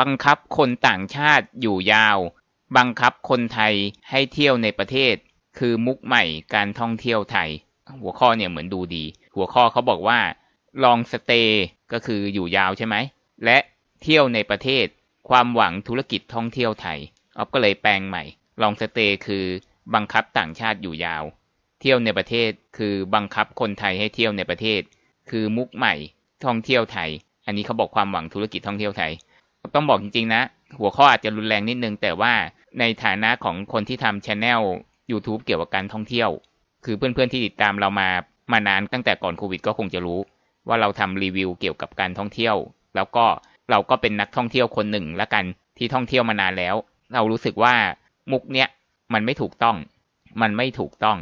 บังคับคนต่างชาติอยู่ยาว บังคับคนไทยให้เที่ยวในประเทศ คือมุกใหม่การท่องเที่ยวไทย หัวข้อเนี่ยเหมือนดูดี หัวข้อเขาบอกว่าลองสเตย์ก็คืออยู่ยาวใช่ไหม และเที่ยวในประเทศ ความหวังธุรกิจท่องเที่ยวไทยออฟก็เลยแปลงใหม่ ลองสเตย์คือบังคับต่างชาติอยู่ยาว เที่ยวในประเทศคือบังคับคนไทยให้เที่ยวในประเทศ คือมุกใหม่ท่องเที่ยวไทย อันนี้เขาบอกความหวังธุรกิจท่องเที่ยวไทย ต้องบอกจริงๆนะ หัวข้ออาจจะรุนแรงนิดนึง แต่ว่าในฐานะของคนที่ทำช anel YouTube เกี่ยวกับการท่องเที่ยว คือเพื่อนๆที่ติดตามเรามามานานตั้งแต่ก่อนโควิดก็คงจะรู้ ว่าเราทำรีวิวเกี่ยวกับการท่องเที่ยว แล้วก็เราก็เป็นนักท่องเที่ยวคนหนึ่งละกันที่ท่องเที่ยวมานานแล้ว เรารู้สึกว่ามุกเนี้ยมันไม่ถูกต้อง มันไม่ถูกต้อง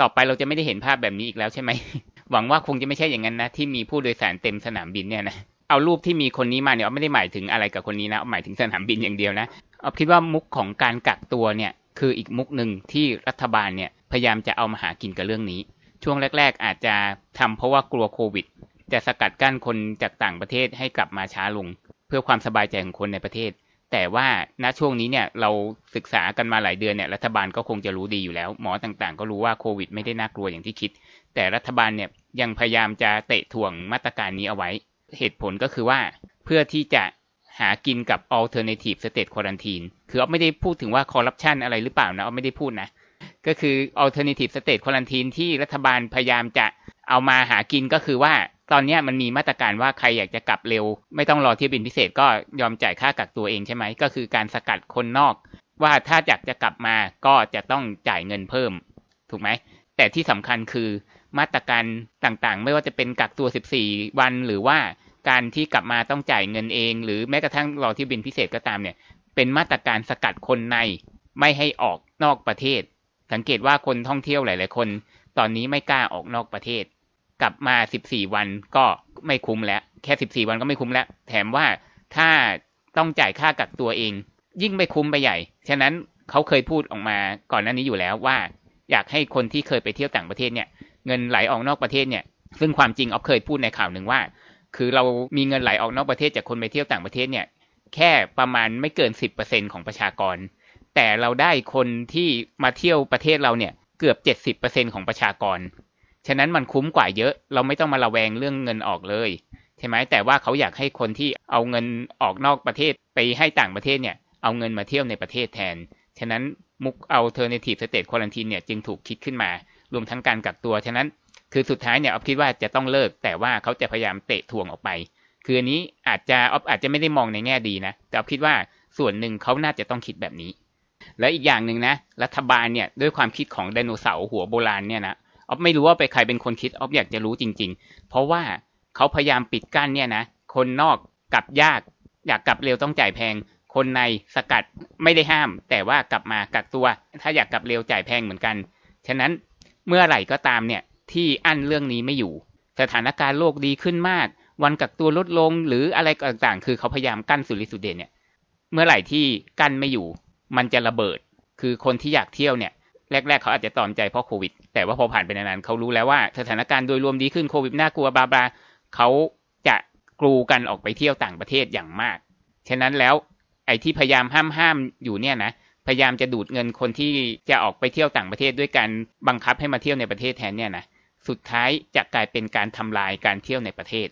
ต่อไปเราจะไม่ได้เห็นภาพแบบนี้อีกแล้วใช่ไหม หวังว่าคงจะไม่ใช่อย่างนั้นนะ ที่มีผู้โดยสารเต็มสนามบินเนี่ยนะ เอารูปที่มีคนนี้มาเนี่ยไม่ได้หมายถึงอะไรกับคนนี้นะหมายถึงสนามบินอย่างเดียวนะเอาคิดว่ามุกของการกักตัวเนี่ยคืออีกมุกหนึ่งที่รัฐบาลเนี่ยพยายามจะเอามาหากินกับเรื่องนี้ ช่วงแรก ๆ อาจจะทำเพราะว่ากลัวโควิด จะสกัดกั้นคนจากต่างประเทศให้กลับมาช้าลง เพื่อความสบายใจของคนในประเทศ แต่ว่าณช่วงนี้เนี่ยเราศึกษากันมาหลายเดือนเนี่ยรัฐบาลก็คงจะรู้ดีอยู่แล้ว หมอต่างๆ ก็รู้ว่าโควิด ไม่ได้น่ากลัวอย่างที่คิด แต่รัฐบาลเนี่ยยังพยายามจะเตะถ่วงมาตรการนี้เอาไว้ เหตุผลก็คือว่าเพื่อที่จะหากินกับ alternative state quarantine คือเอาไม่ได้พูดถึงว่า corruption อะไรหรือเปล่านะเอาไม่ได้พูดนะ ก็คือ alternative state quarantine ที่รัฐบาลพยายามจะเอามาหากินก็คือว่าตอนนี้มันมีมาตรการว่าใครอยากจะกลับเร็ว ไม่ต้องรอเที่ยวบินพิเศษก็ยอมจ่ายค่ากักตัวเองใช่ไหม ก็คือการสกัดคนนอก ว่าถ้าอยากจะกลับมาก็จะต้องจ่ายเงินเพิ่ม ถูกไหม แต่ที่สำคัญคือมาตรการต่างๆ ไม่ว่าจะเป็นกักตัว 14 วันหรือว่าการที่กลับมาต้องจ่ายเงินเอง หรือแม้กระทั่งรอที่บินพิเศษก็ตามเนี่ย เป็นมาตรการสกัดคนในไม่ให้ออกนอกประเทศ สังเกตว่าคนท่องเที่ยวหลาย ๆ คน ตอนนี้ไม่กล้าออกนอกประเทศ กลับมา 14 วันก็ไม่คุ้มแล้ว แค่ 14 วันก็ไม่คุ้มแล้ว แถมว่าถ้าต้องจ่ายค่ากักตัวเอง ยิ่งไม่คุ้มไปใหญ่ ฉะนั้นเขาเคยพูดออกมาก่อนหน้านี้อยู่แล้วว่า อยากให้คนที่เคยไปเที่ยวต่างประเทศเนี่ยเงินไหลออกนอกประเทศเนี่ยซึ่งความจริงออฟเคยพูดในข่าวหนึ่งว่า คือเรามีเงินไหลออกนอกประเทศจากคนไปเที่ยวต่างประเทศเนี่ยแค่ประมาณไม่เกิน10%ของประชากร แต่เราได้คนที่มาเที่ยวประเทศเราเนี่ยเกือบ70%ของประชากร ฉะนั้นมันคุ้มกว่าเยอะ เราไม่ต้องมาระแวงเรื่องเงินออกเลยใช่ไหมแต่ว่าเขาอยากให้คนที่เอาเงินออกนอกประเทศไปให้ต่างประเทศเนี่ยเอาเงินมาเที่ยวในประเทศแทน ฉะนั้นมุก alternative state quarantine เนี่ยจึงถูกคิดขึ้นมา รวมทั้งการกักตัว ฉะนั้นคือสุดท้ายเนี่ยออฟคิดว่าจะต้องเลิก แต่ว่าเขาจะพยายามเตะทวงออกไป คืออันนี้อาจจะออฟอาจจะไม่ได้มองในแง่ดีนะ แต่ออฟคิดว่าส่วนหนึ่งเขาน่าจะต้องคิดแบบนี้ และอีกอย่างหนึ่งนะ รัฐบาลเนี่ยด้วยความคิดของไดโนเสาร์หัวโบราณเนี่ยนะออฟไม่รู้ว่าไปใครเป็นคนคิดออฟอยากจะรู้จริง ๆ เพราะว่าเขาพยายามปิดกั้นเนี่ยนะ คนนอกกลับยาก อยากกลับเร็วต้องจ่ายแพง คนในสกัดไม่ได้ห้าม แต่ว่ากลับมากักตัว ถ้าอยากกลับเร็วจ่ายแพงเหมือนกัน ฉะนั้นเมื่อไหร่ก็ตามเนี่ยที่อั้นเรื่องนี้ไม่อยู่ สถานการณ์โลกดีขึ้นมาก วันกักตัวลดลงหรืออะไรต่างๆ คือเขาพยายามกั้นสุริสุดเดนเนี่ยเมื่อไหร่ที่กั้นไม่อยู่ มันจะระเบิด คือคนที่อยากเที่ยวเนี่ยแรก ๆ เขาอาจจะตอมใจเพราะโควิด แต่ว่าพอผ่านไปนานๆเขารู้แล้วว่าสถานการณ์โดยรวมดีขึ้นโควิดน่ากลัวบาบาเขาจะกลูกันออกไปเที่ยวต่างประเทศอย่างมาก ฉะนั้นแล้ว อ้ที่พยายามห้ามห้ามอยู่เนี่ยนะพยายามจะดูดเงินคนที่จะออกไปเที่ยวต่างประเทศด้วยการบังคับให้มาเที่ยวในประเทศแทนเนี่ยนะสุดท้ายจะกลายเป็นการทำลายการเที่ยวในประเทศ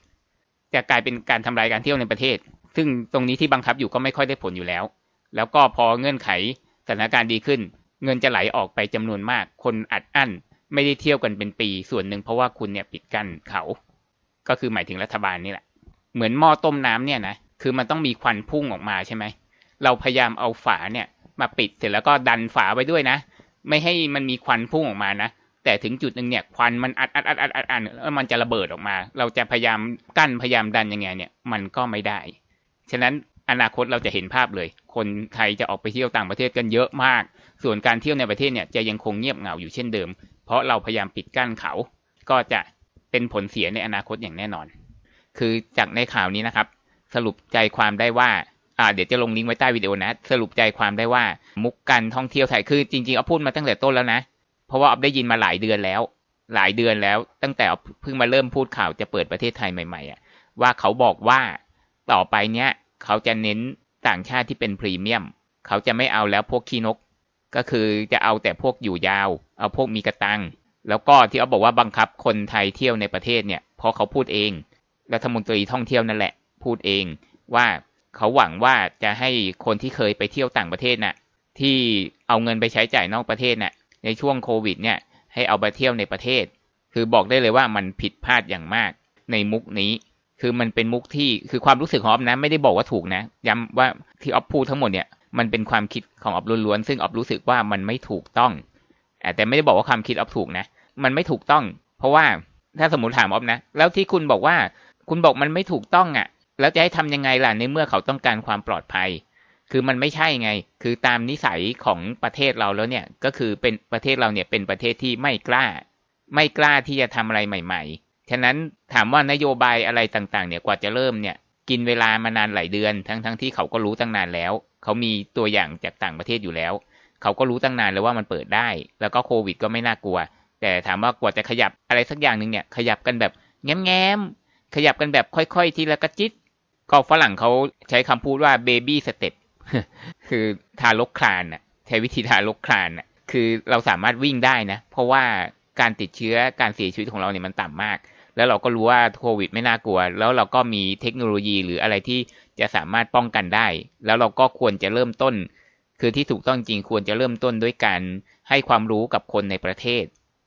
จะกลายเป็นการทำลายการเที่ยวในประเทศ ซึ่งตรงนี้ที่บังคับอยู่ก็ไม่ค่อยได้ผลอยู่แล้ว แล้วก็พอเงื่อนไขสถานการณ์ดีขึ้น เงินจะไหลออกไปจำนวนมาก คนอัดอั้น ไม่ได้เที่ยวกันเป็นปีส่วนหนึ่งเพราะว่าคุณเนี่ยปิดกั้นเขา ก็คือหมายถึงรัฐบาลนี่แหละ เหมือนหม้อต้มน้ำเนี่ยนะคือมันต้องมีควันพุ่งออกมาใช่ไหม เราพยายามเอาฝาเนี่ย มาปิดเสร็จแล้วก็ดันฝาไว้ด้วยนะ ไม่ให้มันมีควันพุ่งออกมานะแต่ถึงจุดหนึ่งเนี่ยควันมันอัดอัดอัดอัดอัดอัดแล้วมันจะระเบิดออกมา เราจะพยายามกั้นพยายามดันยังไงเนี่ย มันก็ไม่ได้ ฉะนั้นอนาคตเราจะเห็นภาพเลย คนไทยจะออกไปเที่ยวต่างประเทศกันเยอะมาก ส่วนการเที่ยวในประเทศเนี่ยจะยังคงเงียบเหงาอยู่เช่นเดิม เพราะเราพยายามปิดกั้นเขา ก็จะเป็นผลเสียในอนาคตอย่างแน่นอน คือจากในข่าวนี้นะครับ สรุปใจความได้ว่า อ่าเดี๋ยวจะลงลิงก์ไว้ใต้วิดีโอนะ สรุปใจความได้ว่ามุกการท่องเที่ยวไทยคือจริงๆเอาพูดมาตั้งแต่ต้นแล้วนะ เพราะว่าเอได้ยินมาหลายเดือนแล้ว หลายเดือนแล้ว ตั้งแต่เพิ่งมาเริ่มพูดข่าวจะเปิดประเทศไทยใหม่ๆอะว่าเขาบอกว่าต่อไปเนี้ยเขาจะเน้นต่างชาติที่เป็นพรีเมียม เขาจะไม่เอาแล้วพวกขี้นก ก็คือจะเอาแต่พวกอยู่ยาว เอาพวกมีกระตัง แล้วก็ที่เขาบอกว่าบังคับคนไทยเที่ยวในประเทศเนี่ยเพราะเขาพูดเองรัฐมนตรีท่องเที่ยวนั่นแหละ พูดเองว่า เขาหวังว่าจะให้คนที่เคยไปเที่ยวต่างประเทศน่ะที่เอาเงินไปใช้จ่ายนอกประเทศน่ะในช่วงโควิดเนี่ยให้เอาไปเที่ยวในประเทศ คือบอกได้เลยว่ามันผิดพลาดอย่างมากในมุกนี้ คือมันเป็นมุกที่คือความรู้สึกของออฟนะไม่ได้บอกว่าถูกนะ ย้ำว่าที่ออฟพูดทั้งหมดเนี่ยมันเป็นความคิดของออฟล้วนๆซึ่งออฟรู้สึกว่ามันไม่ถูกต้องแต่ไม่ได้บอกว่าความคิดออฟถูกนะ มันไม่ถูกต้อง เพราะว่าถ้าสมมติถามออฟนะ แล้วที่คุณบอกว่าคุณบอกมันไม่ถูกต้องอะ่ะ แล้วจะให้ทำยังไงล่ะในเมื่อเขาต้องการความปลอดภัย คือมันไม่ใช่ไง คือตามนิสัยของประเทศเราแล้วเนี่ย ก็คือเป็นประเทศเราเนี่ยเป็นประเทศที่ไม่กล้า ไม่กล้าที่จะทำอะไรใหม่ ๆ ฉะนั้นถามว่านโยบายอะไรต่างๆ เนี่ยกว่าจะเริ่มเนี่ย กินเวลามานานหลายเดือน ทั้งๆทที่เขาก็รู้ตั้งนานแล้ว เขามีตัวอย่างจากต่างประเทศอยู่แล้ว เขาก็รู้ตั้งนานแล้วว่ามันเปิดได้ แล้วก็โควิด ก็ไม่น่ากลัว แต่ถามว่ากว่าจะขยับอะไรสักอย่างหนึ่งเนี่ย ขยับกันแบบแง้มๆขยับกันแบบค่อยๆ ทีละกระจิต ก็ฝรั่งเขาใช้คำพูดว่าเบบี้สเต็ปคือทารกคลานน่ะใช้วิธีทารกคลานน่ะคือเราสามารถวิ่งได้นะ เพราะว่าการติดเชื้อการเสียชีวิตของเราเนี่ยมันต่ำมาก แล้วเราก็รู้ว่าโควิดไม่น่ากลัว แล้วเราก็มีเทคโนโลยีหรืออะไรที่จะสามารถป้องกันได้ แล้วเราก็ควรจะเริ่มต้น คือที่ถูกต้องจริงควรจะเริ่มต้นด้วยการให้ความรู้กับคนในประเทศ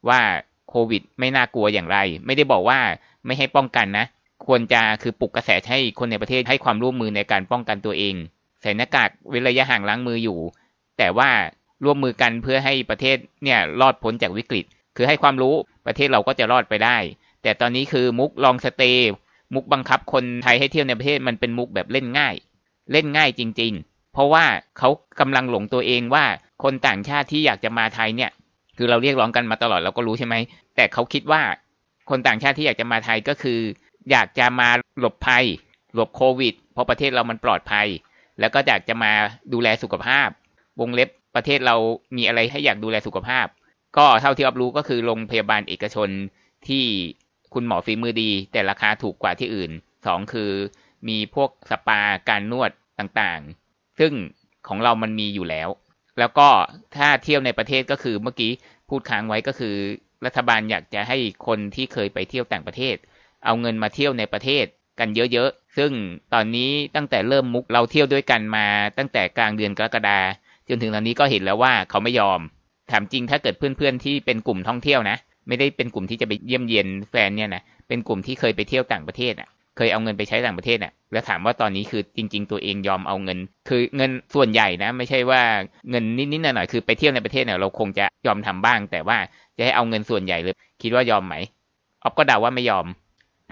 ว่าโควิดไม่น่ากลัวอย่างไร ไม่ได้บอกว่าไม่ให้ป้องกันนะ ควรจะคือปลุกกระแสให้คนในประเทศให้ความร่วมมือในการป้องกันตัวเองใส่หน้ากากเว้นระยะห่างล้างมืออยู่ แต่ว่าร่วมมือกันเพื่อให้ประเทศเนี่ยรอดพ้นจากวิกฤต คือให้ความรู้ประเทศเราก็จะรอดไปได้ แต่ตอนนี้คือมุกลองสเตย์มุกบังคับคนไทยให้เที่ยวในประเทศมันเป็นมุกแบบเล่นง่าย เล่นง่ายจริง ๆ เพราะว่าเขากำลังหลงตัวเองว่าคนต่างชาติที่อยากจะมาไทยเนี่ย คือเราเรียกร้องกันมาตลอดเราก็รู้ใช่ไหมแต่เขาคิดว่าคนต่างชาติที่อยากจะมาไทยก็คือ อยากจะมาหลบภัย หลบโควิด เพราะประเทศเรามันปลอดภัย แล้วก็อยากจะมาดูแลสุขภาพ วงเล็บประเทศเรามีอะไรให้อยากดูแลสุขภาพ ก็เท่าที่รับรู้ก็คือโรงพยาบาลเอกชนที่คุณหมอฝีมือดี แต่ราคาถูกกว่าที่อื่นสองคือมีพวกสปาการนวดต่างๆ ซึ่งของเรามันมีอยู่แล้ว แล้วก็ถ้าเที่ยวในประเทศก็คือเมื่อกี้พูดค้างไว้ก็คือ รัฐบาลอยากจะให้คนที่เคยไปเที่ยวต่างประเทศ เอาเงินมาเที่ยวในประเทศกันเยอะๆ ซึ่งตอนนี้ตั้งแต่เริ่มมุกเราเที่ยวด้วยกันมาตั้งแต่กลางเดือนกรกฎาจนถึงตอนนี้ก็เห็นแล้วว่าเขาไม่ยอม ถามจริงถ้าเกิดเพื่อนๆที่เป็นกลุ่มท่องเที่ยวนะ ไม่ได้เป็นกลุ่มที่จะไปเยี่ยมเยียนแฟนเนี่ยนะเป็นกลุ่มที่เคยไปเที่ยวต่างประเทศอะเคยเอาเงินไปใช้ต่างประเทศอะ แล้วถามว่าตอนนี้คือจริง ๆ ตัวเองยอมเอาเงิน คือเงินส่วนใหญ่นะ ไม่ใช่ว่าเงินนิดๆหน่อยๆคือไปเที่ยวในประเทศเนี่ยเราคงจะยอมทำบ้าง แต่ว่าจะให้เอาเงินส่วนใหญ่เลย คิดว่ายอมไหมออฟก็เดาว่าไม่ยอม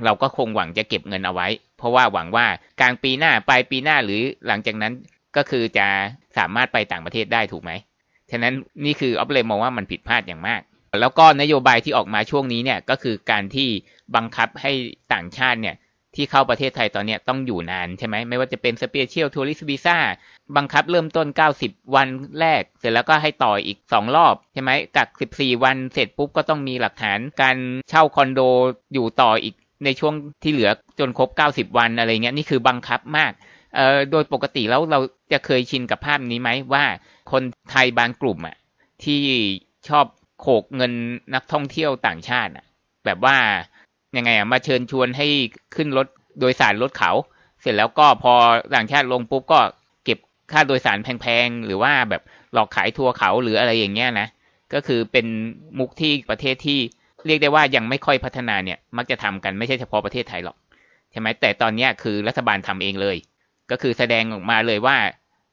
เราก็คงหวังจะเก็บเงินเอาไว้ เพราะว่าหวังว่ากลางปีหน้าปลายปีหน้าหรือหลังจากนั้นก็คือจะสามารถไปต่างประเทศได้ถูกไหมฉะนั้นนี่คือออฟเลยมองว่ามันผิดพลาดอย่างมาก แล้วก็นโยบายที่ออกมาช่วงนี้เนี่ยก็คือการที่บังคับให้ต่างชาติเนี่ยที่เข้าประเทศไทยตอนนี้ต้องอยู่นานใช่ไหมไม่ว่าจะเป็น Special Tourist Visa บังคับเริ่มต้น 90 วันแรก เสร็จแล้วก็ให้ต่ออีก 2 รอบใช่ไหมกัก 14 วันเสร็จปุ๊บก็ต้องมีหลักฐานการเช่าคอนโดอยู่ต่ออีก ในช่วงที่เหลือจนครบ 90 วันอะไรเงี้ยนี่คือบังคับมากโดยปกติแล้วเราจะเคยชินกับภาพนี้ไหมว่า คนไทยบางกลุ่มอะที่ชอบโขกเงินนักท่องเที่ยวต่างชาติอะ แบบว่ายังไงอะมาเชิญชวนให้ขึ้นรถโดยสารรถเขา เสร็จแล้วก็พอต่างชาติลงปุ๊บก็เก็บค่าโดยสารแพงๆ หรือว่าแบบหลอกขายทัวร์เขาหรืออะไรอย่างเงี้ยนะก็คือเป็นมุกที่ประเทศที่ เรียกได้ว่ายังไม่ค่อยพัฒนาเนี่ยมักจะทำกันไม่ใช่เฉพาะประเทศไทยหรอกใช่ไหมแต่ตอนนี้คือรัฐบาลทำเองเลย ก็คือแสดงออกมาเลยว่า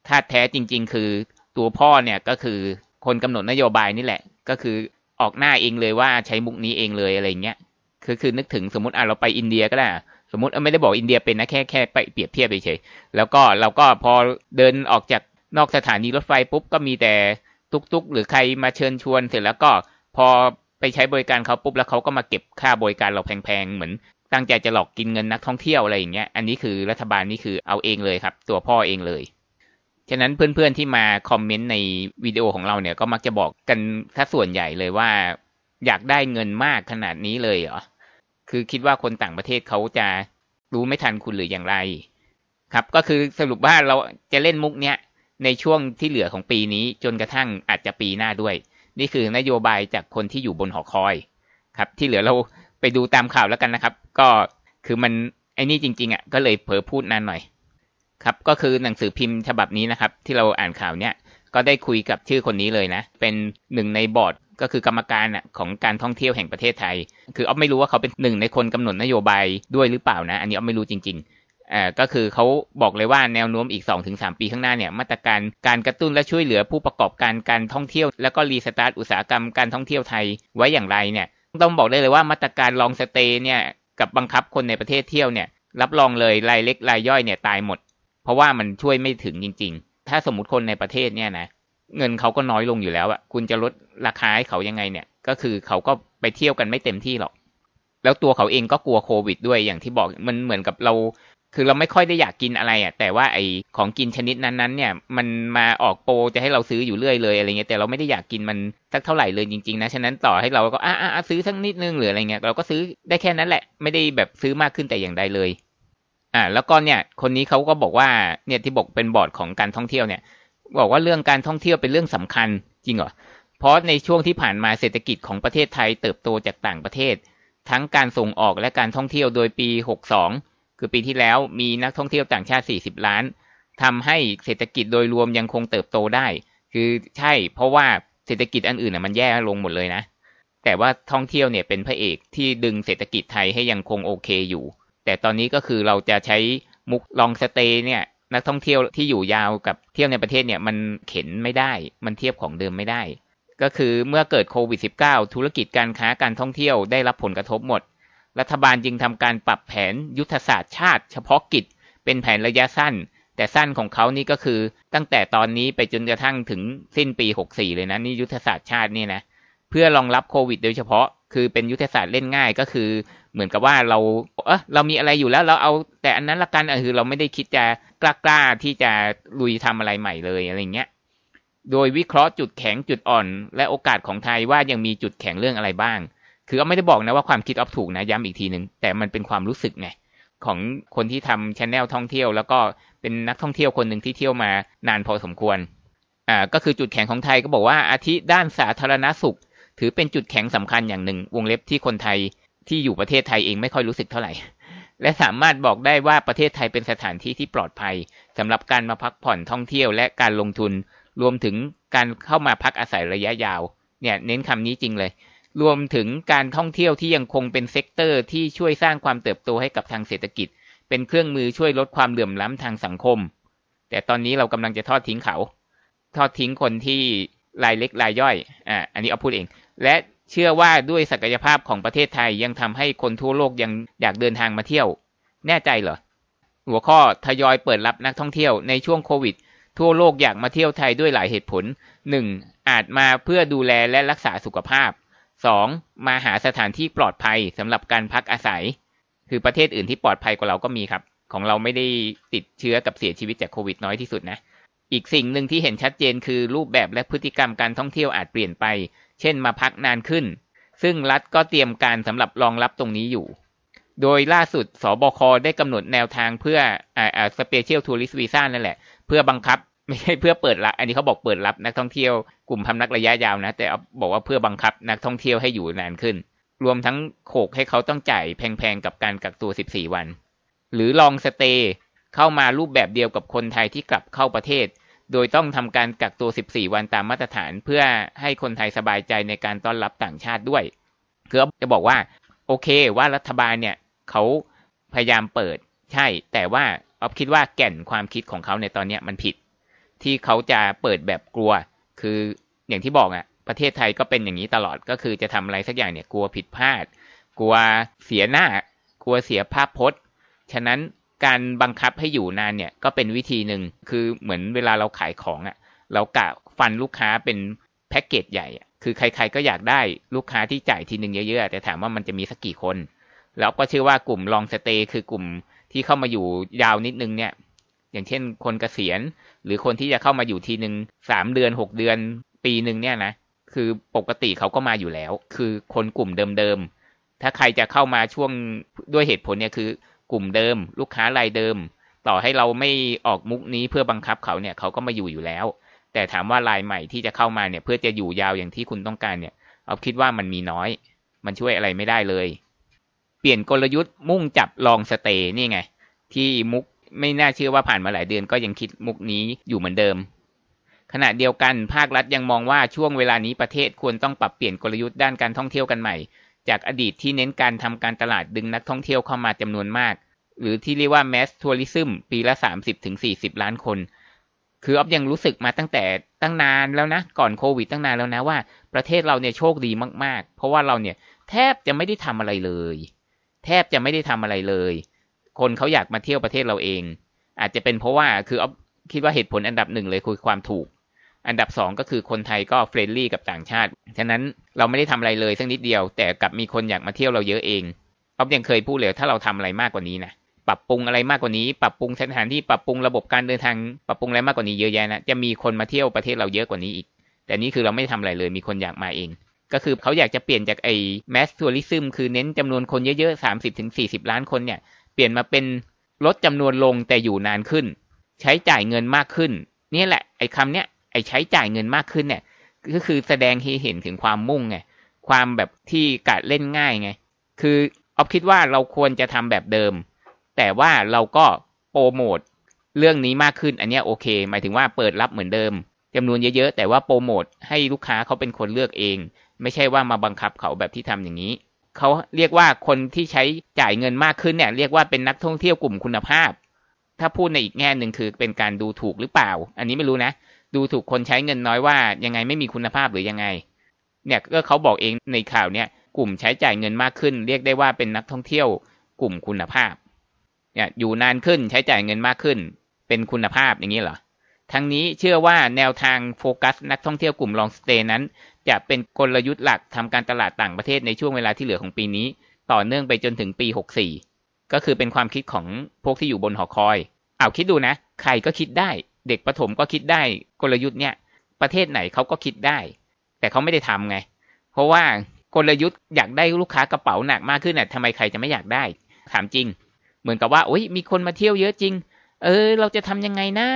ถ้าแท้จริง ๆ คือตัวพ่อเนี่ยก็คือคนกำหนดนโยบายนี่แหละ ก็คือออกหน้าเองเลยว่าใช้มุกนี้เองเลยอะไรเงี้ยคือคือนึกถึงสมมติอะเราไปอินเดียก็ได้สมมติไม่ได้บอกอินเดียเป็นนะแค่แค่ไปเปรียบเทียบเฉยแล้วก็เราก็พอเดินออกจากนอกสถานีรถไฟปุ๊บก็มีแต่ตุกๆ หรือใครมาเชิญชวนเสร็จแล้วก็พอ ไปใช้บริการเขาปุ๊บแล้วเขาก็มาเก็บค่าบริการเราแพงๆเหมือนตั้งใจจะหลอกกินเงินนักท่องเที่ยวอะไรอย่างเงี้ย อันนี้คือรัฐบาลนี่คือเอาเองเลยครับ ตัวพ่อเองเลย ฉะนั้นเพื่อนๆที่มาคอมเมนต์ในวิดีโอของเราเนี่ย ก็มักจะบอกกันถ้าส่วนใหญ่เลยว่า อยากได้เงินมากขนาดนี้เลยเหรอ คือคิดว่าคนต่างประเทศเขาจะรู้ไม่ทันคุณหรืออย่างไรคครับ ก็คือสรุปว่าเราจะเล่นมุกเนี้ยในช่วงที่เหลือของปีนี้จนกระทั่งอาจจะปีหน้าด้วย นี่คือนโยบายจากคนที่อยู่บนหอคอยครับ ที่เหลือเราไปดูตามข่าวแล้วกันนะครับ ก็คือมันไอ้นี่จริง ๆอะก็เลยเผลอพูดนานหน่อย ครับก็คือหนังสือพิมพ์ฉบับนี้นะครับ ที่เราอ่านข่าวเนี้ยก็ได้คุยกับชื่อคนนี้เลยนะ เป็นหนึ่งในบอร์ดก็คือกรรมการอะของการท่องเที่ยวแห่งประเทศไทย คืออ๊อฟไม่รู้ว่าเขาเป็นหนึ่งในคนกำหนดนโยบายด้วยหรือเปล่านะ อันนี้อ๊อฟไม่รู้จริง ๆ อ่าก็คือเขาบอกเลยว่าแนวโน้มอีก 2-3 ปีข้างหน้าเนี่ยมาตรการการกระตุ้นและช่วยเหลือผู้ประกอบการการท่องเที่ยว แล้วก็รีสตาร์ทอุตสาหกรรมการท่องเที่ยวไทยไว้อย่างไรเนี่ยต้องบอกได้เลยว่ามาตรการลองสเตย์เนี่ยกับบังคับคนในประเทศเที่ยวเนี่ยรับรองเลยรายเล็กรายย่อยเนี่ยตายหมด เพราะว่ามันช่วยไม่ถึงจริง ๆ ถ้าสมมติคนในประเทศเนี่ยนะเงินเขาก็น้อยลงอยู่แล้วอะคุณจะลดราคาให้เขายังไงเนี่ย ก็คือเขาก็ไปเที่ยวกันไม่เต็มที่หรอก แล้วตัวเขาเองก็กลัวโควิดด้วยอย่างที่บอกมันเหมือนกับเรา คือเราไม่ค่อยได้อยากกินอะไรอะแต่ว่าไอของกินชนิดนั้นๆเนี่ยมันมาออกโปรจะให้เราซื้ออยู่เรื่อยเลยอะไรเงี้ยแต่เราไม่ได้อยากกินมันสักเท่าไหร่เลยจริงๆนะฉะนั้นต่อให้เราก็อะอะซื้อสักนิดนึงหรืออะไรเงี้ยเราก็ซื้อได้แค่นั้นแหละไม่ได้แบบซื้อมากขึ้นแต่อย่างใดเลยอ่าแล้วก็เนี่ยคนนี้เขาก็บอกว่าเนี่ยที่บอกเป็นบอร์ดของการท่องเที่ยวเนี่ย บอกว่าเรื่องการท่องเที่ยวเป็นเรื่องสำคัญจริงเหรอเพราะในช่วงที่ผ่านมาเศรษฐกิจของประเทศไทยเติบโตจากต่างประเทศ ทั้งการส่งออกและการท่องเที่ยวโดยปี 62 คือปีที่แล้วมีนักท่องเที่ยวต่างชาติ 40 ล้านทำให้เศรษฐกิจโดยรวมยังคงเติบโตได้ คือใช่เพราะว่าเศรษฐกิจอันอื่นมันแย่ลงหมดเลยนะ แต่ว่าท่องเที่ยวเนี่ยเป็นพระเอกที่ดึงเศรษฐกิจไทยให้ยังคงโอเคอยู่ แต่ตอนนี้ก็คือเราจะใช้มุกลองสเตย์เนี่ยนักท่องเที่ยวที่อยู่ยาวกับเที่ยวในประเทศเนี่ยมันเข็นไม่ได้ มันเทียบของเดิมไม่ได้ ก็คือเมื่อเกิดโควิด -19 ธุรกิจการค้าการท่องเที่ยวได้รับผลกระทบหมด รัฐบาลจึงทำการปรับแผนยุทธศาสตร์ชาติ เฉพาะกิจ เป็นแผนระยะสั้น แต่สั้นของเขานี่ก็คือตั้งแต่ตอนนี้ไปจนกระทั่งถึงสิ้นปี 64 เลยนะนี่ยุทธศาสตร์ชาตินี่นะเพื่อรองรับโควิด โดยเฉพาะ คือเป็นยุทธศาสตร์เล่นง่ายก็คือ เหมือนกับว่าเราเออเรามีอะไรอยู่แล้วเราเอาแต่อันนั้นละกันคือเราไม่ได้คิดจะกล้าๆที่จะลุยทำอะไรใหม่เลยอะไรเงี้ยโดยวิเคราะห์จุดแข็งจุดอ่อน และโอกาสของไทยว่ายังมีจุดแข็งเรื่องอะไรบ้าง คือเอาไม่ได้บอกนะว่าความคิดออฟถูกนะย้ำอีกทีหนึ่งแต่มันเป็นความรู้สึกไงของคนที่ทำชแนลท่องเที่ยว แล้วก็เป็นนักท่องเที่ยวคนหนึ่งที่เที่ยวมานานพอสมควรอ่าก็คือจุดแข็งของไทยก็บอกว่าอาทิด้านสาธารณสุข ถือเป็นจุดแข็งสำคัญอย่างหนึ่ง วงเล็บที่คนไทยที่อยู่ประเทศไทยเองไม่ค่อยรู้สึกเท่าไหร่ และสามารถบอกได้ว่าประเทศไทยเป็นสถานที่ที่ปลอดภัยสำหรับการมาพักผ่อนท่องเที่ยว และการลงทุน รวมถึงการเข้ามาพักอาศัยระยะยาว เนี่ยเน้นคำนี้จริงเลย รวมถึงการท่องเที่ยวที่ยังคงเป็น sector ที่ช่วยสร้างความเติบโตให้กับทางเศรษฐกิจ เป็นเครื่องมือช่วยลดความเหลื่อมล้ำทางสังคม แต่ตอนนี้เรากำลังจะทอดทิ้งเขา ทอดทิ้งคนที่รายเล็กรายย่อยอ่าอันนี้เอาพูดเอง และเชื่อว่าด้วยศักยภาพของประเทศไทยยังทำให้คนทั่วโลกยังอยากเดินทางมาเที่ยว แน่ใจเหรอ หัวข้อทยอยเปิดรับนักท่องเที่ยวในช่วงโควิด ทั่วโลกอยากมาเที่ยวไทยด้วยหลายเหตุผล 1. อาจมาเพื่อดูแลและรักษาสุขภาพ 2. มาหาสถานที่ปลอดภัยสำหรับการพักอาศัย คือประเทศอื่นที่ปลอดภัยกว่าเราก็มีครับ ของเราไม่ได้ติดเชื้อกับเสียชีวิตจากโควิดน้อยที่สุดนะ อีกสิ่งหนึ่งที่เห็นชัดเจนคือรูปแบบและพฤติกรรมการท่องเที่ยวอาจเปลี่ยนไป เช่นมาพักนานขึ้น ซึ่งรัฐก็เตรียมการสำหรับรองรับตรงนี้อยู่ โดยล่าสุดศบคได้กำหนดแนวทางเพื่ออ่าอ่า Special Tourist Visa นั่นแหละ เพื่อบังคับ ไม่ใช่เพื่อเปิดรับ อันนี้เขาบอกเปิดรับนักท่องเที่ยวกลุ่มพำนักระยะยาวนะ แต่บอกว่าเพื่อบังคับนักท่องเที่ยวให้อยู่นานขึ้น รวมทั้งโขกให้เขาต้องจ่ายแพงๆกับการกักตัว 14 วัน หรือลองสเตย์เข้ามารูปแบบเดียวกับคนไทยที่กลับเข้าประเทศ โดยต้องทำการกักตัว 14 วันตามมาตรฐาน เพื่อให้คนไทยสบายใจในการต้อนรับต่างชาติด้วยคือจะบอกว่าโอเคว่ารัฐบาลเนี่ยเขาพยายามเปิดใช่ แต่ว่าออฟคิดว่าแก่นความคิดของเขาในตอนนี้มันผิด ที่เขาจะเปิดแบบกลัว คืออย่างที่บอกอะ่ะประเทศไทยก็เป็นอย่างนี้ตลอดก็คือจะทำอะไรสักอย่างเนี่ยกลัวผิดพลาด กลัวเสียหน้า กลัวเสียภาพพจน์ ฉะนั้นการบังคับให้อยู่นานเนี่ยก็เป็นวิธีหนึ่งคือเหมือนเวลาเราขายของอะ่ะ เรากะฟันลูกค้าเป็นแพ็กเกจใหญ่คือใคร ๆ ก็อยากได้ลูกค้าที่จ่ายทีหนึ่งเยอะๆแต่ถามว่ามันจะมีสักกี่คน แล้วก็เชื่อว่ากลุ่มลองสเตย์คือกลุ่มที่เข้ามาอยู่ยาวนิดนึงเนี่ย อย่างเช่น คนเกษียณ หรือคนที่จะเข้ามาอยู่ทีหนึ่งสามเดือนหกเดือนปีหนึ่งเนี่ยนะคือปกติเขาก็มาอยู่แล้ว คือคนกลุ่มเดิมๆถ้าใครจะเข้ามาช่วงด้วยเหตุผลเนี่ยคือ กลุ่มเดิม ลูกค้ารายเดิม ต่อให้เราไม่ออกมุกนี้เพื่อบังคับเขาเนี่ยเขาก็มาอยู่อยู่แล้ว แต่ถามว่ารายใหม่ที่จะเข้ามาเนี่ย เพื่อจะอยู่ยาวอย่างที่คุณต้องการเนี่ยเอาคิดว่ามันมีน้อย มันช่วยอะไรไม่ได้เลย เปลี่ยนกลยุทธ์มุ่งจับลองสเตย์นี่ไง ที่มุก ไม่น่าเชื่อว่าผ่านมาหลายเดือนก็ยังคิดมุกนี้อยู่เหมือนเดิม ขณะเดียวกันภาครัฐยังมองว่าช่วงเวลานี้ประเทศควรต้องปรับเปลี่ยนกลยุทธ์ด้านการท่องเที่ยวกันใหม่ จากอดีตที่เน้นการทำการตลาดดึงนักท่องเที่ยวเข้ามาจำนวนมาก หรือที่เรียกว่า mass tourism ปีละ 30-40 ล้านคน คือออฟยังรู้สึกมาตั้งแต่ตั้งนานแล้วนะ ก่อนโควิดตั้งนานแล้วนะว่า ประเทศเราเนี่ยโชคดีมาก ๆ เพราะว่าเราเนี่ยแทบจะไม่ได้ทำอะไรเลย แทบจะไม่ได้ทำอะไรเลย คนเขาอยากมาเที่ยวประเทศเราเอง อาจจะเป็นเพราะว่าคือออฟคิดว่าเหตุผลอันดับหนึ่งเลยคือความถูก อันดับสองก็คือคนไทยก็เฟรนลี่กับต่างชาติ ฉะนั้นเราไม่ได้ทำอะไรเลยสักนิดเดียว แต่กลับมีคนอยากมาเที่ยวเราเยอะเองออฟยังเคยพูดเลยถ้าเราทำอะไรมากกว่านี้นะปรับปรุงอะไรมากกว่านี้ ปรับปรุงสถานที่ปรับปรุงระบบการเดินทางปรับปรุงอะไรมากกว่านี้เยอะแยะนะจะมีคนมาเที่ยวประเทศเราเยอะกว่านี้อีก แต่นี่คือเราไม่ทำอะไรเลยมีคนอยากมาเอง ก็คือเขาอยากจะเปลี่ยนจากไอ้แมสทัวริซึมคือเน้นจำนวนคนเยอะๆสามสิบถึงสี่สิบล้านคนเนี่ย เปลี่ยนมาเป็นลดจำนวนลงแต่อยู่นานขึ้น ใช้จ่ายเงินมากขึ้น นี่แหละ ไอ้คำเนี้ยไอ้ใช้จ่ายเงินมากขึ้นเนี่ย ก็คือแสดงให้เห็นถึงความมุ่งไงความแบบที่กะเล่นง่ายไง คือออฟคิดว่าเราควรจะทำแบบเดิม แต่ว่าเราก็โปรโมทเรื่องนี้มากขึ้น อันนี้โอเค หมายถึงว่าเปิดรับเหมือนเดิมจำนวนเยอะๆ แต่ว่าโปรโมทให้ลูกค้าเขาเป็นคนเลือกเอง ไม่ใช่ว่ามาบังคับเขาแบบที่ทำอย่างนี้ เขาเรียกว่าคนที่ใช้จ่ายเงินมากขึ้นเนี่ย เรียกว่าเป็นนักท่องเที่ยวกลุ่มคุณภาพ ถ้าพูดในอีกแง่หนึ่งคือเป็นการดูถูกหรือเปล่า อันนี้ไม่รู้นะ ดูถูกคนใช้เงินน้อยว่ายังไงไม่มีคุณภาพหรือยังไง เนี่ยก็เขาบอกเองในข่าวเนี่ยกลุ่มใช้จ่ายเงินมากขึ้น เรียกได้ว่าเป็นนักท่องเที่ยวกลุ่มคุณภาพ เนี่ยอยู่นานขึ้นใช้จ่ายเงินมากขึ้น เป็นคุณภาพอย่างนี้เหรอทั้งนี้เชื่อว่าแนวทางโฟกัสนักท่องเที่ยวกลุ่มลองสเตย์นั้น จะเป็นกลยุทธ์หลักทำการตลาดต่างประเทศในช่วงเวลาที่เหลือของปีนี้ ต่อเนื่องไปจนถึงปี 64 ก็คือเป็นความคิดของพวกที่อยู่บนหอคอยเอาคิดดูนะ ใครก็คิดได้ เด็กประถมก็คิดได้กลยุทธ์เนี่ย ประเทศไหนเขาก็คิดได้ แต่เขาไม่ได้ทำไง เพราะว่ากลยุทธ์อยากได้ลูกค้ากระเป๋าหนักมากขึ้นน่ะทำไมใครจะไม่อยากได้ ถามจริง เหมือนกับว่าโอ้ยมีคนมาเที่ยวเยอะจริง เออ เราจะทำยังไงนะ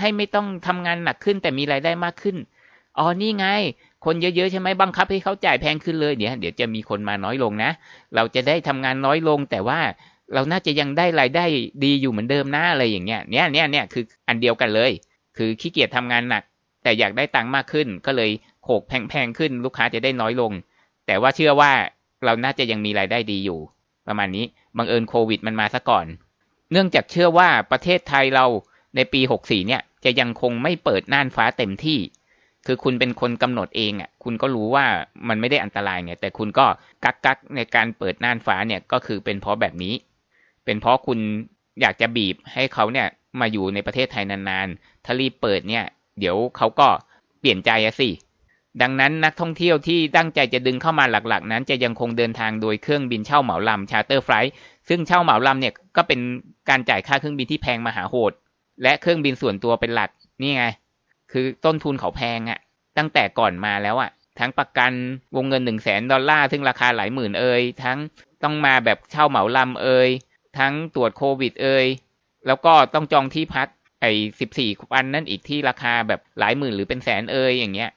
ให้ไม่ต้องทำงานหนักขึ้นแต่มีรายได้มากขึ้นอ๋อนี่ไง คนเยอะๆใช่ไหมบังคับให้เขาจ่ายแพงขึ้นเลยเดี๋ยเดี๋ยวจะมีคนมาน้อยลงนะ เราจะได้ทำงานน้อยลง แต่ว่าเราน่าจะยังได้รายได้ดีอยู่เหมือนเดิมนะอะไรอย่างเงี้ยเนี่ยเนี่ยเนี่ยคืออันเดียวกันเลย คือขี้เกียจทำงานหนัก แต่อยากได้ตังค์มากขึ้น ก็เลยโขกแพงๆขึ้น ลูกค้าจะได้น้อยลง แต่ว่าเชื่อว่าเราน่าจะยังมีรายได้ดีอยู่ ประมาณนี้บังเอิญโควิดมันมาซะก่อน เนื่องจากเชื่อว่าประเทศไทยเราในปี 64เนี่ยจะยังคงไม่เปิดน่านฟ้าเต็มที่ คือคุณเป็นคนกำหนดเองอะคุณก็รู้ว่ามันไม่ได้อันตรายไงแต่คุณก็กักกักในการเปิดน่านฟ้าเนี่ยก็คือเป็นเพราะแบบนี้ เป็นเพราะคุณอยากจะบีบให้เขาเนี่ยมาอยู่ในประเทศไทยนานๆถ้ารีบเปิดเนี่ย เดี๋ยวเขาก็เปลี่ยนใจอะสิดังนั้นนักท่องเที่ยวที่ตั้งใจจะดึงเข้ามาหลักๆ นั้น จะยังคงเดินทางโดยเครื่องบินเช่าเหมาลำชาร์เตอร์ไฟล์ซึ่งเช่าเหมาลำเนี่ยก็เป็นการจ่ายค่าเครื่องบินที่แพงมหาโหด และเครื่องบินส่วนตัวเป็นหลักนี่ไง คือต้นทุนเขาแพงอะตั้งแต่ก่อนมาแล้วอะทั้งประกันวงเงินหนึ่งแสนดอลลาร์ซึ่งราคาหลายหมื่นเอ่ยทั้งต้องมาแบบเช่าเหมาลำเอ่ยทั้งตรวจโควิดเอ่ยแล้วก็ต้องจองที่พักไอ้สิบสี่วันนั่นอีกที่ราคาแบบหลายหมื่นหรือเป็นแสนเอ่ยอย่างเงี้ย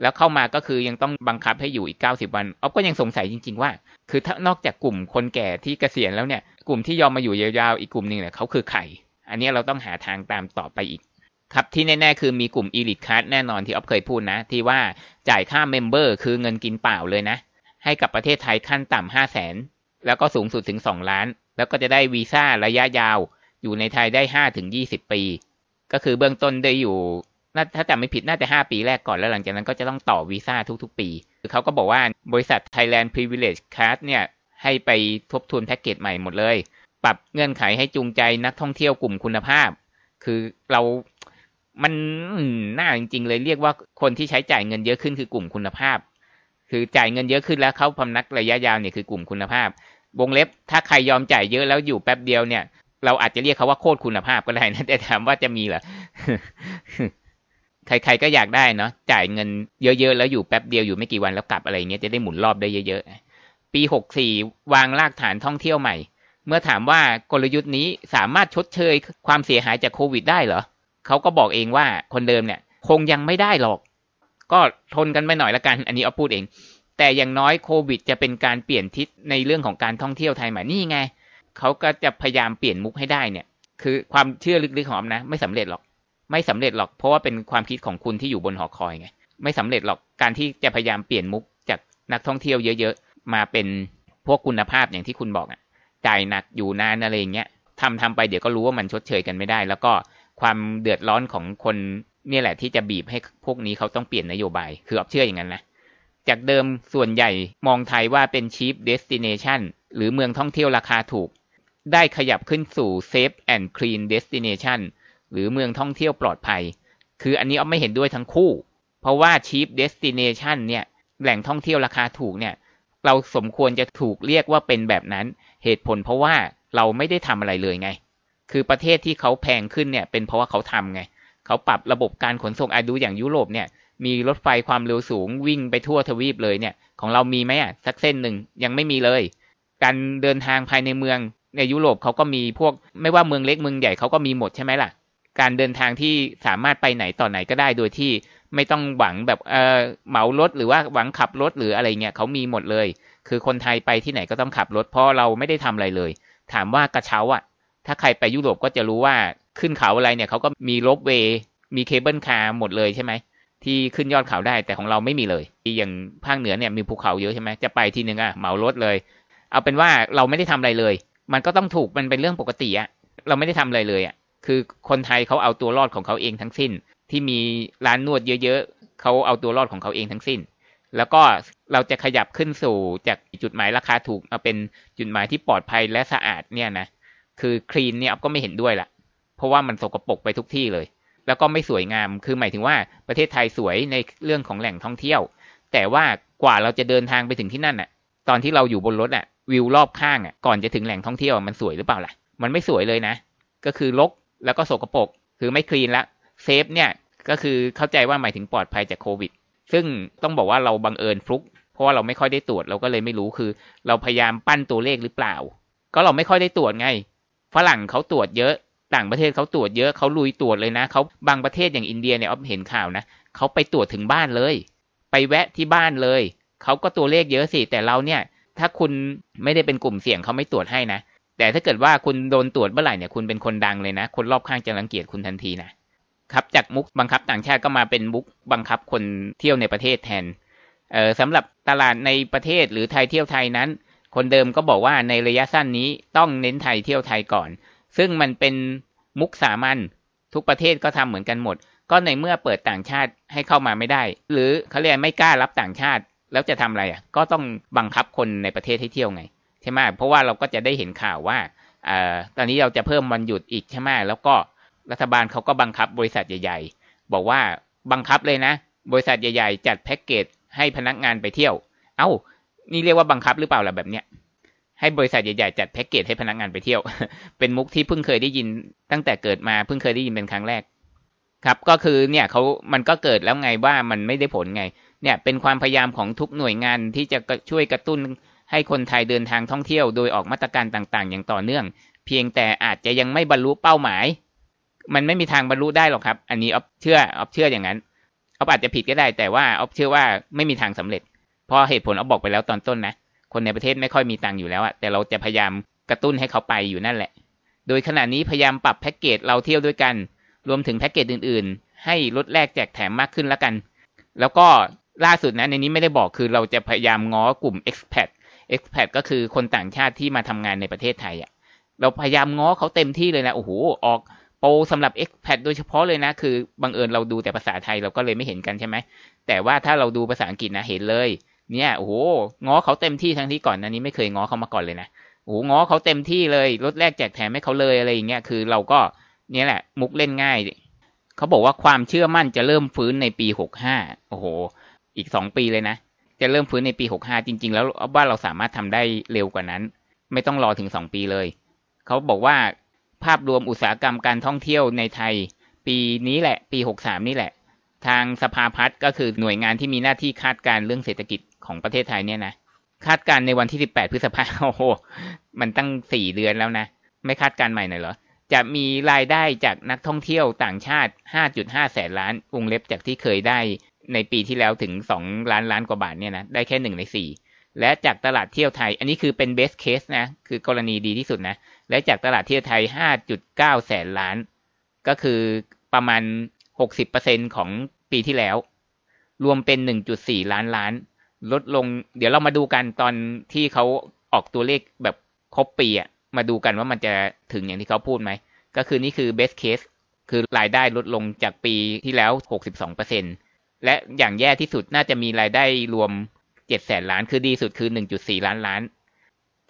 แล้วเข้ามาก็คือยังต้องบังคับให้อยู่อีกเก้าสิบวันออฟก็ยังสงสัยจริง ๆ ว่า คือถ้านอกจากกลุ่มคนแก่ที่เกษียณแล้วเนี่ย กลุ่มที่ยอมมาอยู่ยาวๆอีกกลุ่มหนึ่งเนี่ยเขาคือใครอันนี้เราต้องหาทางตามต่อไปอีก ครับที่แน่ ๆ คือมีกลุ่ม Elite Card แน่นอนที่อ๊อฟเคยพูดนะ ที่ว่าจ่ายค่าเมมเบอร์คือเงินกินเปล่าเลยนะ ให้กับประเทศไทยขั้นต่ำห้าแสนแล้วก็สูงสุดถึงสองล้าน แล้วก็จะได้วีซ่าระยะยาว อยู่ในไทยได้ห้าถึงยี่สิบปี ก็คือเบื้องต้นได้อยู่ถ้าจำไม่ผิดน่าจะห้าปีแรกก่อนแล้วหลังจากนั้นก็จะต้องต่อวีซ่าทุกๆ ปี คือเขาก็บอกว่าบริษัท Thailand Privilege Card เนี่ยให้ไปทบทวนแพ็กเกจใหม่หมดเลย ปรับเงื่อนไขให้จูงใจนักท่องเที่ยวกลุ่มคุณภาพ คือเรา มันน่าจริงๆเลยเรียกว่าคนที่ใช้จ่ายเงินเยอะขึ้นคือกลุ่มคุณภาพ คือจ่ายเงินเยอะขึ้นแล้วเขาพำนักระยะยาวเนี่ยคือกลุ่มคุณภาพ วงเล็บถ้าใครยอมจ่ายเยอะแล้วอยู่แป๊บเดียวเนี่ย เราอาจจะเรียกเขาว่าโคตรคุณภาพก็ได้นะแต่ถามว่าจะมีเหรอใครๆก็อยากได้เนาะจ่ายเงินเยอะๆแล้วอยู่แป๊บเดียวอยู่ไม่กี่วันแล้วกลับอะไรเงี้ยจะได้หมุนรอบได้เยอะๆปีหกสี่วางรากฐานท่องเที่ยวใหม่ เมื่อถามว่ากลยุทธ์นี้สามารถชดเชยความเสียหายจากโควิดได้เหรอ เขาก็บอกเองว่าคนเดิมเนี่ย คงยังไม่ได้หรอก ก็ทนกันไปหน่อยละกัน อันนี้เอาพูดเอง แต่อย่างน้อยโควิด จะเป็นการเปลี่ยนทิศในเรื่องของการท่องเที่ยวไทยใหม่นี่ไงเขาก็จะพยายามเปลี่ยนมุกให้ได้เนี่ย คือความเชื่อลึกๆของอมนะ ไม่สำเร็จหรอก ไม่สำเร็จหรอก เพราะว่าเป็นความคิดของคุณที่อยู่บนหอคอยไง ไม่สำเร็จหรอก การที่จะพยายามเปลี่ยนมุกจากนักท่องเที่ยวเยอะๆ มาเป็นพวกคุณภาพอย่างที่คุณบอกอะ จ่ายหนักอยู่นานอะไรเงี้ยทำทำไปเดี๋ยวก็รู้ว่ามันชดเชยกันไม่ได้ แล้วก็ ความเดือดร้อนของคนนี่แหละที่จะบีบให้พวกนี้เขาต้องเปลี่ยนนโยบาย คืออเชื่ออย่างนั้นนะ จากเดิมส่วนใหญ่มองไทยว่าเป็น cheap destination หรือเมืองท่องเที่ยวราคาถูก ได้ขยับขึ้นสู่ safe and clean destination หรือเมืองท่องเที่ยวปลอดภัย คืออันนี้อ้อไม่เห็นด้วยทั้งคู่ เพราะว่า cheap destination เนี่ยแหล่งท่องเที่ยวราคาถูกเนี่ย เราสมควรจะถูกเรียกว่าเป็นแบบนั้น เหตุผลเพราะว่าเราไม่ได้ทำอะไรเลยไง คือประเทศที่เขาแพงขึ้นเนี่ยเป็นเพราะว่าเขาทำไง เขาปรับระบบการขนส่งอาดูอย่างยุโรปเนี่ยมีรถไฟความเร็วสูงวิ่งไปทั่วทวีปเลยเนี่ย ของเรามีไหมอะสักเส้นหนึ่งยังไม่มีเลย การเดินทางภายในเมืองในยุโรปเขาก็มีพวกไม่ว่าเมืองเล็กเมืองใหญ่เขาก็มีหมดใช่ไหมล่ะ การเดินทางที่สามารถไปไหนต่อไหนก็ได้โดยที่ไม่ต้องหวังแบบเออเหมารถหรือว่าหวังขับรถหรืออะไรเงี้ยเขามีหมดเลย คือคนไทยไปที่ไหนก็ต้องขับรถเพราะเราไม่ได้ทำอะไรเลย ถามว่ากระเช้าอะ ถ้าใครไปยุโรปก็จะรู้ว่าขึ้นเขาอะไรเนี่ยเขาก็มี ropeway มี cable car หมดเลยใช่ไหมที่ขึ้นยอดเขาได้แต่ของเราไม่มีเลย อย่างภาคเหนือเนี่ยมีภูเขาเยอะใช่ไหมจะไปทีนึงอะเหมารถเลย เอาเป็นว่าเราไม่ได้ทำอะไรเลย มันก็ต้องถูกมันเป็นเรื่องปกติอะเราไม่ได้ทำอะไรเลยอะคือคนไทยเขาเอาตัวรอดของเขาเองทั้งสิ้น ที่มีร้านนวดเยอะๆเขาเอาตัวรอดของเขาเองทั้งสิ้น แล้วก็เราจะขยับขึ้นสู่จากจุดหมายราคาถูกมาเป็นจุดหมายที่ปลอดภัยและสะอาดเนี่ยนะ คือคลีนเนี่ยก็ไม่เห็นด้วยละเพราะว่ามันสกปรกไปทุกที่เลย แล้วก็ไม่สวยงาม คือหมายถึงว่าประเทศไทยสวยในเรื่องของแหล่งท่องเที่ยว แต่ว่ากว่าเราจะเดินทางไปถึงที่นั่นอะ ตอนที่เราอยู่บนรถอะ วิวรอบข้างอะ ก่อนจะถึงแหล่งท่องเที่ยวมันสวยหรือเปล่าล่ะ มันไม่สวยเลยนะ ก็คือรกแล้วก็สกปรก คือไม่คลีนละ เซฟเนี่ยก็คือเข้าใจว่าหมายถึงปลอดภัยจากโควิด ซึ่งต้องบอกว่าเราบังเอิญฟลุก เพราะว่าเราไม่ค่อยได้ตรวจเราก็เลยไม่รู้คือ เราพยายามปั้นตัวเลขหรือเปล่า ก็เราไม่ค่อยได้ตรวจไง ฝรั่งเขาตรวจเยอะต่างประเทศเขาตรวจเยอะเขาลุยตรวจเลยนะเขาบางประเทศอย่างอินเดียเนี่ยอ๊อฟเห็นข่าวนะเขาไปตรวจถึงบ้านเลย ไปแวะที่บ้านเลยเขาก็ตัวเลขเยอะสิแต่เราเนี่ย ถ้าคุณไม่ได้เป็นกลุ่มเสี่ยงเขาไม่ตรวจให้นะแต่ถ้าเกิดว่าคุณโดนตรวจเมื่อไหร่เนี่ยคุณเป็นคนดังเลยนะ คนรอบข้างจะรังเกียจคุณทันทีนะครับจากมุกบังคับต่างชาติก็มาเป็นมุกบังคับคนเที่ยวในประเทศแทนเอ่อสำหรับตลาดในประเทศหรือไทยเที่ยวไทยนั้น คนเดิมก็บอกว่าในระยะสั้นนี้ต้องเน้นไทยเที่ยวไทยก่อน ซึ่งมันเป็นมุกสามัญทุกประเทศก็ทำเหมือนกันหมด ก็ในเมื่อเปิดต่างชาติให้เข้ามาไม่ได้ หรือเขาเรียกไม่กล้ารับต่างชาติ แล้วจะทำอะไรอะ ก็ต้องบังคับคนในประเทศให้เที่ยวไงใช่ไหมเพราะว่าเราก็จะได้เห็นข่าวว่าอตอนนี้เราจะเพิ่มวันหยุดอีกใช่ไหมแล้วก็รัฐบาลเขาก็บังคับบริษัทใหญ่ ๆ บอกว่าบังคับเลยนะ บริษัทใหญ่ ๆ จัดแพ็กเกจให้พนักงานไปเที่ยว เอ้า นี่เรียกว่าบังคับหรือเปล่าล่ะแบบเนี้ยให้บริษัทใหญ่ๆจัดแพ็กเกจให้พนักงานไปเที่ยว เป็นมุกที่เพิ่งเคยได้ยินตั้งแต่เกิดมาเพิ่งเคยได้ยินเป็นครั้งแรก ครับ ก็คือเนี่ยเขามันก็เกิดแล้วไงว่ามันไม่ได้ผลไง เนี่ยเป็นความพยายามของทุกหน่วยงานที่จะช่วยกระตุ้นให้คนไทยเดินทางท่องเที่ยวโดยออกมาตรการต่างๆ อย่างต่อเนื่อง เพียงแต่อาจจะยังไม่บรรลุเป้าหมาย มันไม่มีทางบรรลุได้หรอกครับ อันนี้ออฟเชื่อออฟเชื่ออย่างนั้นออฟอาจจะผิดก็ได้แต่ว่าออฟเชื่อว่าไม่มีทางสำเร็จ เพราะเหตุผลออฟบอกไปแล้วตอนต้นนะ คนในประเทศไม่ค่อยมีตังค์อยู่แล้วอะแต่เราจะพยายามกระตุ้นให้เขาไปอยู่นั่นแหละ โดยขณะนี้พยายามปรับแพ็กเกจเราเที่ยวด้วยกัน รวมถึงแพ็กเกจอื่น ๆ ให้ลดแลกแจกแถมมากขึ้นแล้วกัน แล้วก็ล่าสุดนะในนี้ไม่ได้บอกคือเราจะพยายามง้อกลุ่ม expat expat ก็คือคนต่างชาติที่มาทำงานในประเทศไทยอะเราพยายามง้อเขาเต็มที่เลยนะโอ้โหออกโปรสำหรับ expat โดยเฉพาะเลยนะ คือบังเอิญเราดูแต่ภาษาไทยเราก็เลยไม่เห็นกันใช่ไหมแต่ว่าถ้าเราดูภาษาอังกฤษนะเห็นเลย เนี่ยโอ้โหง้อเขาเต็มที่ทั้งที่ก่อนนันนี้ไม่เคยง้อเขามาก่อนเลยนะโอ้โหง้อเขาเต็มที่เลยลดแลกแจกแถมให้เขาเลยอะไรอย่างเงี้ยคือเราก็เนี่ยแหละ มุกเล่นง่ายเขาบอกว่าความเชื่อมั่นจะเริ่มฟื้นในปีหกห้าโอ้โห อีกสองปีเลยนะ จะเริ่มฟื้นในปีหกห้าจริง ๆ แล้วว่าเราสามารถทำได้เร็วกว่านั้น ไม่ต้องรอถึงสองปีเลยเขาบอกว่าภาพรวมอุตสาหกรรมการท่องเที่ยวในไทย ปีนี้แหละ ปีหกสามนี่แหละ ทางสภาพัฒน์ก็คือหน่วยงานที่มีหน้าที่คาดการเรื่องเศรษฐกิจของประเทศไทยเนี่ยนะคาดการในวันที่ 18 พฤษภาโอ้โห มันตั้ง 4 เดือนแล้วนะ ไม่คาดการใหม่หน่อยเหรอ จะมีรายได้จากนักท่องเที่ยวต่างชาติ 5.5 แสนล้านวงเล็บจากที่เคยได้ในปีที่แล้วถึง 2 ล้านล้านกว่าบาทเนี่ยนะ ได้แค่ 1 ใน 4 และจากตลาดเที่ยวไทย อันนี้คือเป็นเบสเคสนะ คือกรณีดีที่สุดนะ และจากตลาดเที่ยวไทย 5.9 แสนล้าน ก็คือประมาณ 60%ของ ปีที่แล้ว รวมเป็น 1.4 ล้านล้าน ลดลง เดี๋ยวเรามาดูกันตอนที่เขาออกตัวเลขแบบครบปีอะมาดูกันว่ามันจะถึงอย่างที่เขาพูดไหม ก็คือนี่คือ best case คือรายได้ลดลงจากปีที่แล้ว 62%และอย่างแย่ที่สุดน่าจะมีรายได้รวม 7 แสนล้าน คือดีสุดคือ 1.4 ล้านล้าน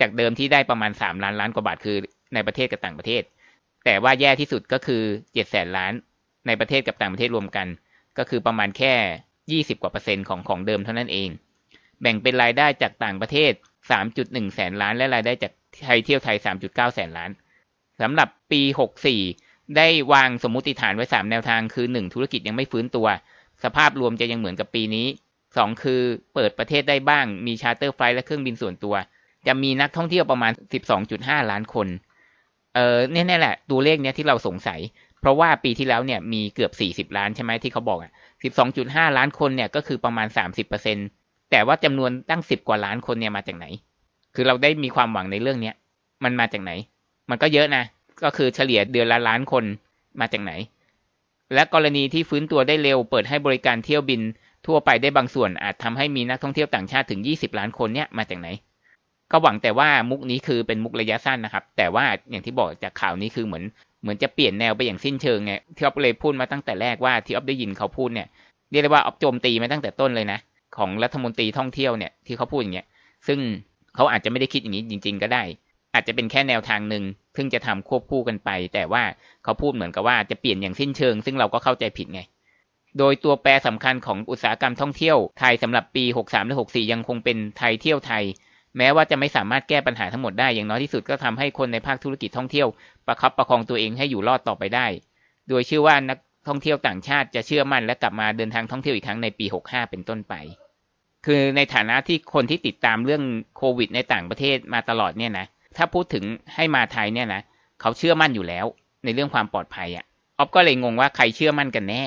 จากเดิมที่ได้ประมาณ 3 ล้านล้านกว่าบาทคือในประเทศกับต่างประเทศ แต่ว่าแย่ที่สุดก็คือ 7 แสนล้าน ในประเทศกับต่างประเทศรวมกัน ก็คือประมาณแค่ 20 กว่าเปอร์เซ็นต์ของของเดิมเท่านั้นเอง แบ่งเป็นรายได้จากต่างประเทศ 3.1 แสนล้าน และรายได้จากไทยเที่ยวไทย 3.9 แสนล้านสำหรับปี 64 ได้วางสมมติฐานไว้ 3 แนวทางคือ 1 ธุรกิจยังไม่ฟื้นตัว สภาพรวมจะยังเหมือนกับปีนี้ 2 คือเปิดประเทศได้บ้าง มีชาร์เตอร์ไฟล์และเครื่องบินส่วนตัว จะมีนักท่องเที่ยวประมาณ 12.5 ล้านคน เออเนี่ยแหละ ตัวเลขเนี้ยที่เราสงสัย เพราะว่าปีที่แล้วเนี่ยมีเกือบ 40 ล้านใช่ไหมที่เขาบอกอะ 12.5 ล้านคนเนี่ยก็คือประมาณ 30%แต่ว่าจำนวนตั้ง 10 กว่าล้านคนเนี่ยมาจากไหน คือเราได้มีความหวังในเรื่องเนี้ยมันมาจากไหน มันก็เยอะนะ ก็คือเฉลี่ยเดือนละล้านคนมาจากไหน และกรณีที่ฟื้นตัวได้เร็วเปิดให้บริการเที่ยวบินทั่วไปได้บางส่วนอาจทำให้มีนักท่องเที่ยวต่างชาติถึง 20 ล้านคนเนี่ยมาจากไหน ก็หวังแต่ว่ามุกนี้คือเป็นมุกระยะสั้นนะครับ แต่ว่าอย่างที่บอกจากข่าวนี้คือเหมือน เหมือนจะเปลี่ยนแนวไปอย่างสิ้นเชิงไงที่ออฟเลยพูดมาตั้งแต่แรกว่าที่ออฟได้ยินเขาพูดเนี่ยเรียกได้ว่าออฟโจมตีมาตั้งแต่ต้นเลยนะของรัฐมนตรีท่องเที่ยวเนี่ยที่เขาพูดอย่างเงี้ยซึ่งเขาอาจจะไม่ได้คิดอย่างนี้จริง ๆ ก็ได้ อาจจะเป็นแค่แนวทางหนึ่งซึ่งจะทำควบคู่กันไป แต่ว่าเขาพูดเหมือนกับว่าจะเปลี่ยนอย่างสิ้นเชิง ซึ่งเราก็เข้าใจผิดไง โดยตัวแปรสำคัญของอุตสาหกรรมท่องเที่ยวไทยสำหรับปี 63 และ 64 ยังคงเป็นไทยเที่ยวไทย แม้ว่าจะไม่สามารถแก้ปัญหาทั้งหมดได้อย่างน้อยที่สุดก็ทำให้คนในภาคธุรกิจท่องเที่ยว ประคับประคองตัวเองให้อยู่รอดต่อไปได้ โดยเชื่อว่านักท่องเที่ยวต่างชาติจะเชื่อมั่นและกลับมาเดินทางท่องเที่ยวอีกครั้งในปี 65 เป็นต้นไป คือในฐานะที่คนที่ติดตามเรื่องโควิดในต่างประเทศมาตลอดเนี่ยนะ ถ้าพูดถึงให้มาไทยเนี่ยนะ เขาเชื่อมั่นอยู่แล้ว ในเรื่องความปลอดภัยอะ่ะ ออฟก็เลยงงว่าใครเชื่อมั่นกันแน่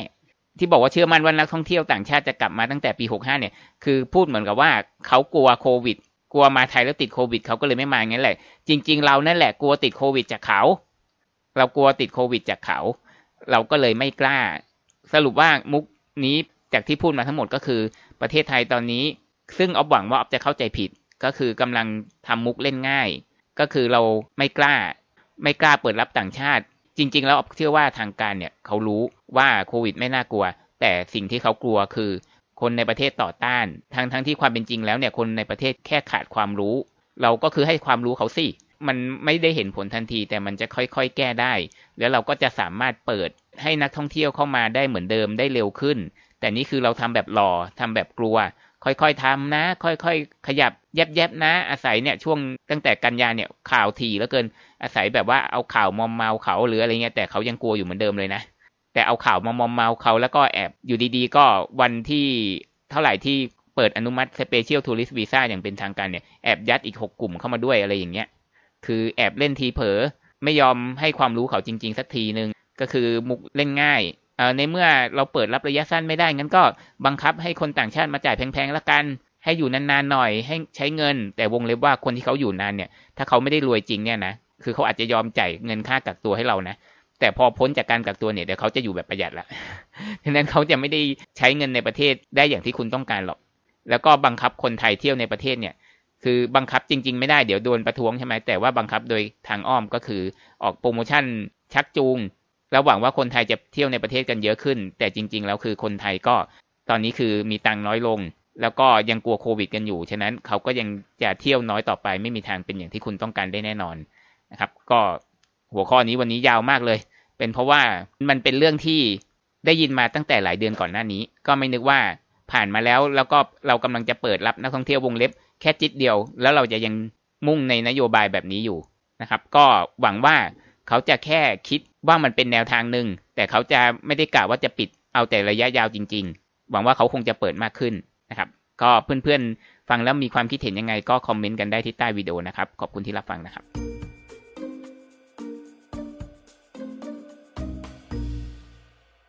ที่บอกว่าเชื่อมั่นว่านักท่องเที่ยวต่างชาติจะกลับมาตั้งแต่ปี 65 เนี่ย คือพูดเหมือนกับว่าเขากลัวโควิด กลัวมาไทยแล้วติดโควิด เขาก็เลยไม่มางั้นแหละ จริง ๆ เรานั่นแหละกลัวติดโควิดจากเขา เรากลัวติดโควิดจากเขา เราก็เลยไม่กล้า สรุปว่ามุกนี้จากที่พูดมาทั้งหมดก็คือประเทศไทยตอนนี้ ซึ่งออฟหวังว่าออฟจะเข้าใจผิด ก็คือกำลังทำมุกเล่นง่าย ก็คือเราไม่กล้า ไม่กล้าเปิดรับต่างชาติ จริง ๆ แล้วออฟเชื่อว่าทางการเนี่ยเขารู้ว่าโควิดไม่น่ากลัว แต่สิ่งที่เขากลัวคือ คนในประเทศต่อต้าน ทั้งทั้งที่ความเป็นจริงแล้วเนี่ยคนในประเทศแค่ขาดความรู้ เราก็คือให้ความรู้เขาสิ มันไม่ได้เห็นผลทันที แต่มันจะค่อยๆ แก้ได้ แล้วเราก็จะสามารถเปิดให้นักท่องเที่ยวเข้ามาได้เหมือนเดิมได้เร็วขึ้น แต่นี่คือเราทำแบบรอทำแบบกลัว ค่อยๆทำนะ ค่อยๆ ขยับแยบๆนะ อาศัยเนี่ยช่วงตั้งแต่กันยาเนี่ยข่าวทีแล้วเกินอาศัยแบบว่าเอาข่าวมอมเมาเขาหรืออะไรเงี้ยแต่เขายังกลัวอยู่เหมือนเดิมเลยนะแต่เอาข่าวมามอมเมาเขาแล้วก็แอบอยู่ดีๆ ก็วันที่เท่าไหร่ที่เปิดอนุมัติ Special Tourist Visa อย่างเป็นทางการเนี่ยแอบยัดอีกหกกลุ่มเข้ามาด้วยอะไรอย่างเงี้ย คือแอบเล่นทีเผลอไม่ยอมให้ความรู้เขาจริง ๆ สักทีหนึ่งก็คือมุกเล่นง่ายในเมื่อเราเปิดรับระยะสั้นไม่ได้งั้นก็บังคับให้คนต่างชาติมาจ่ายแพงๆละกัน ให้อยู่นานๆหน่อยให้ใช้เงิน แต่วงเล็บว่าคนที่เขาอยู่นานเนี่ย ถ้าเขาไม่ได้รวยจริงเนี่ยนะคือเขาอาจจะยอมจ่ายเงินค่ากักตัวให้เรานะแต่พอพ้นจากการกักตัวเนี่ยเดี๋ยวเขาจะอยู่แบบประหยัดละดังนั้นเขาจะไม่ได้ใช้เงินในประเทศได้อย่างที่คุณต้องการหรอก แล้วก็บังคับคนไทยเที่ยวในประเทศเนี่ย คือบังคับจริง ๆ ไม่ได้เดี๋ยวโดนประท้วงใช่ไหมแต่ว่าบังคับโดยทางอ้อมก็คือออกโปรโมชั่นชักจูงแล้วหวังว่าคนไทยจะเที่ยวในประเทศกันเยอะขึ้น แต่จริง ๆ แล้วคือคนไทยก็ตอนนี้คือมีตังน้อยลง แล้วก็ยังกลัวโควิดกันอยู่ ฉะนั้นเขาก็ยังจะเที่ยวน้อยต่อไป ไม่มีทางเป็นอย่างที่คุณต้องการได้แน่นอนนะครับ ก็หัวข้อนี้วันนี้ยาวมากเลย เป็นเพราะว่ามันเป็นเรื่องที่ได้ยินมาตั้งแต่หลายเดือนก่อนหน้านี้ ก็ไม่นึกว่าผ่านมาแล้วแล้วก็เรากำลังจะเปิดรับนักท่องเที่ยววงเล็บ แค่จิตเดียว แล้วเราจะยังมุ่งในนโยบายแบบนี้อยู่นะครับ ก็หวังว่าเขาจะแค่คิดว่ามันเป็นแนวทางหนึ่งแต่เขาจะไม่ได้กล่าวว่าจะปิดเอาแต่ระยะยาวจริง ๆ หวังว่าเขาคงจะเปิดมากขึ้นนะครับ ก็เพื่อนๆฟังแล้วมีความคิดเห็นยังไง ก็คอมเมนต์กันได้ที่ใต้วิดีโอนะครับ ขอบคุณที่รับฟังนะครับ